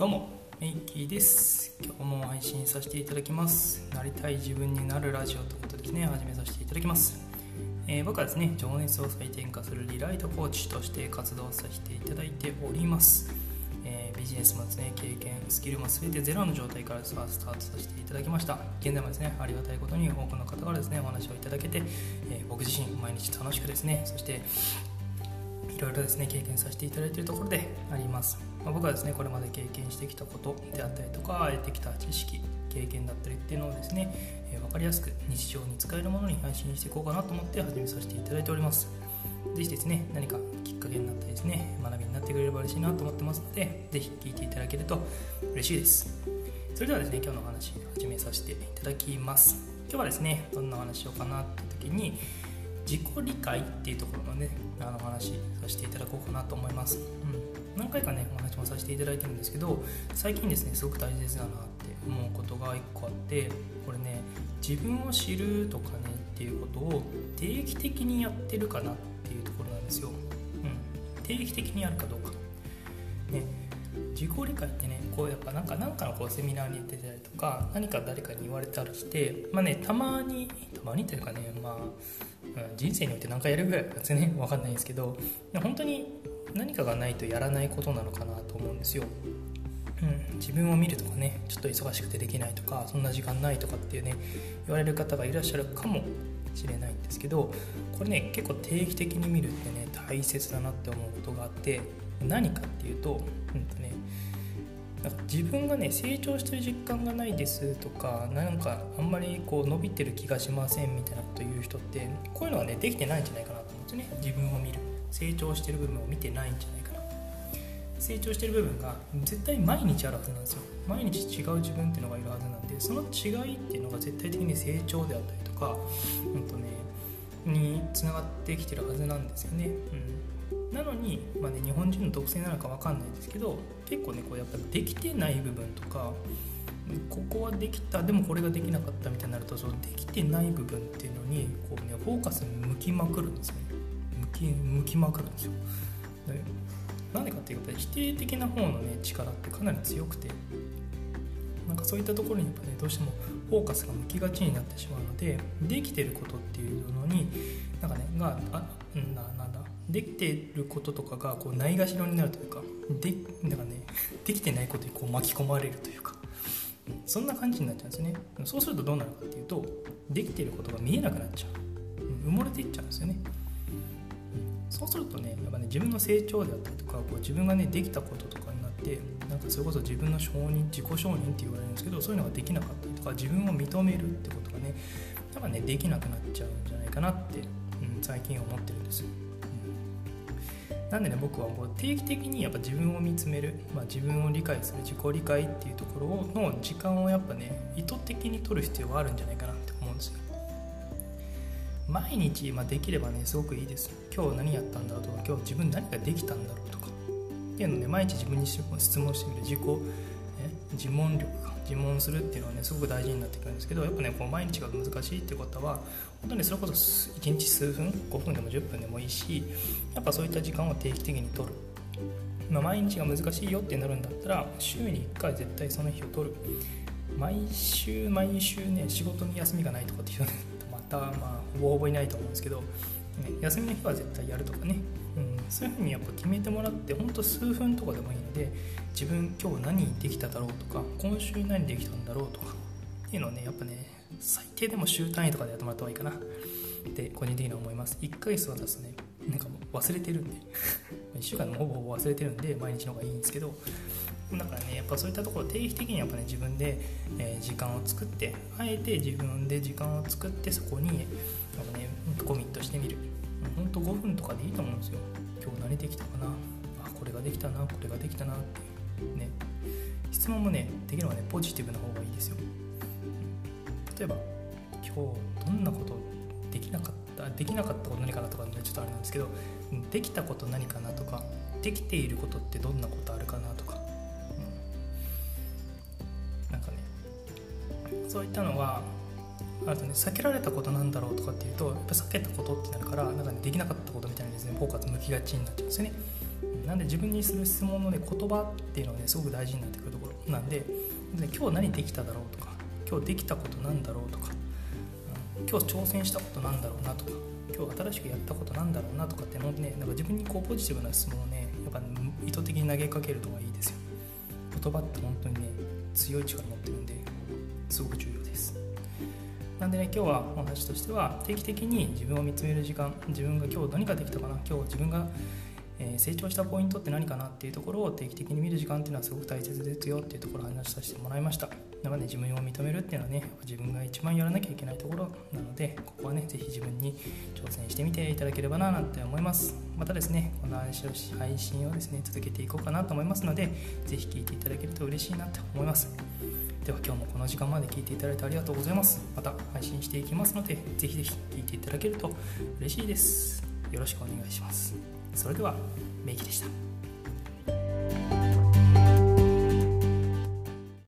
どうもメイキーです。今日も配信させていただきます。なりたい自分になるラジオということですね。始めさせていただきます、えー、僕はですね情熱を再転化するリライトコーチとして活動させていただいております。えー、ビジネスもですね経験スキルも全てゼロの状態からスタートさせていただきました。現在もですねありがたいことに多くの方からですねお話をいただけて、えー、僕自身毎日楽しくですねそしてろいろですね経験させていただいているところであります、まあ、僕はですねこれまで経験してきたことであったりとか得てきた知識経験だったりっていうのをですね、えー、分かりやすく日常に使えるものに配信していこうかなと思って始めさせていただいております。ぜひですね何かきっかけになったりですね学びになってくれれば嬉しいなと思ってますのでぜひ聞いていただけると嬉しいです。それではですね今日のお話始めさせていただきます。今日はですねどんなお話しようかなって時に自己理解っていうところのねあの話させていただこうかなと思います、うん、何回かねお話もさせていただいてるんですけど最近ですねすごく大切だなって思うことが1個あってこれね自分を知るとかねっていうことを定期的にやってるかなっていうところなんですよ、うん、定期的にやるかどうか。ね。自己理解ってねこうやっぱなんかなんかのこうセミナーに行ってたりとか何か誰かに言われたりしてまあねたまにたまにというかねまあ人生において何回やるぐらいかですね分かんないんですけど本当に何かがないとやらないことなのかなと思うんですよ、うん、自分を見るとかねちょっと忙しくてできないとかそんな時間ないとかっていうね言われる方がいらっしゃるかもしれないんですけどこれね結構定期的に見るってね大切だなって思うことがあって何かっていうと,、うんとね、なんか自分がね成長してる実感がないですとかなんかあんまりこう伸びてる気がしませんみたいなこと言う人ってこういうのはねできてないんじゃないかなと思うんですよね。自分を見る。成長してる部分を見てないんじゃないかな。成長してる部分が絶対毎日あるはずなんですよ。毎日違う自分っていうのがいるはずなんでその違いっていうのが絶対的に成長であったりとかうんとねにつながってきてるはずなんですよね、うん。なのに、まあね、日本人の特性なのか分かんないですけど結構ねこうやっぱできてない部分とかここはできたでもこれができなかったみたいになるとそのできてない部分っていうのにこう、ね、フォーカス向きまくるんですね。向き向きまくるんですよ。なんでかっていうと否定的な方のね力ってかなり強くてなんかそういったところにやっぱねどうしてもフォーカスが向きがちになってしまうのでできてることっていうのになんかねがあななんだ？できてることとかがこうないがしろになるというかでだからねできてないことにこう巻き込まれるというかそんな感じになっちゃうんですね。そうするとどうなるかっていうとできてることが見えなくなっちゃう。埋もれていっちゃうんですよね。そうするとねやっぱね自分の成長であったりとかこう自分がねできたこととかになってなんかそれこそ自分の承認自己承認って言われるんですけどそういうのができなかったりとか自分を認めるってことがねやっぱねできなくなっちゃうんじゃないかなって、うん、最近思ってるんですよ。なんでね僕はこう定期的にやっぱ自分を見つめる、まあ、自分を理解する自己理解っていうところの時間をやっぱね意図的に取る必要があるんじゃないかなって思うんですよ。毎日、まあ、できればねすごくいいです。今日何やったんだろうとか今日自分何ができたんだろうとかっていうのね毎日自分に質問してみる自己自問力が自問するっていうのはねすごく大事になってくるんですけどやっぱねこう毎日が難しいっていうことは本当にそれこそ1日数分5分でも10分でもいいしやっぱそういった時間を定期的に取る、まあ、毎日が難しいよってなるんだったら週に1回絶対その日を取る。毎週毎週ね仕事に休みがないとかっていうねまたまあほぼほぼいないと思うんですけど、ね、休みの日は絶対やるとかね、そういうふうにやっぱ決めてもらってほんと数分とかでもいいんで自分今日何できただろうとか今週何できたんだろうとかっていうのをねやっぱね最低でも週単位とかでやってもらった方がいいかな。って個人的には思います。1ヶ月は出すねなんかもう忘れてるんで。1週間のほぼほぼ忘れてるんで毎日の方がいいんですけどだからねやっぱそういったところ定期的にやっぱね自分で、え、時間を作ってあえて自分で時間を作ってそこになんかねコミットしてみる。ほんと5分とかでいいと思うんですよ。今日何できたかな。あこれができたなこれができたなってね。質問もねできるのはねポジティブな方がいいですよ。例えば今日どんなことできなかったできなかったこと何かなとかちょっとあれなんですけどできたこと何かなとかできていることってどんなことあるかなとか、なんかねそういったのはあとね避けられたことなんだろうとかっていうとやっぱ避けたことってなるからなんか、ね、できなかったことみたいにですねフォーカス向きがちになっちゃうんですよね。なんで自分にする質問の、ね、言葉っていうのはねすごく大事になってくるところなんでで今日何できただろうとか今日できたことなんだろうとか、うん、今日挑戦したことなんだろうなとか今日新しくやったことなんだろうなとかってのねなんか自分にこうポジティブな質問をねやっぱ、意図的に投げかけるとがいいですよ。言葉って本当にね強い力持ってるんですごく重要です。なんでね今日はお話としては定期的に自分を見つめる時間自分が今日何ができたかな今日自分が成長したポイントって何かなっていうところを定期的に見る時間っていうのはすごく大切ですよっていうところを話させてもらいました。なので自分を認めるっていうのはね自分が一番やらなきゃいけないところなのでここはね是非自分に挑戦してみていただければななんて思います。またですねこの配信をですね続けていこうかなと思いますので是非聞いていただけると嬉しいなと思います。では今日もこの時間まで聞いていただいてありがとうございます。また配信していきますので是非是非聞いていただけると嬉しいです。よろしくお願いします。それではメイキでした。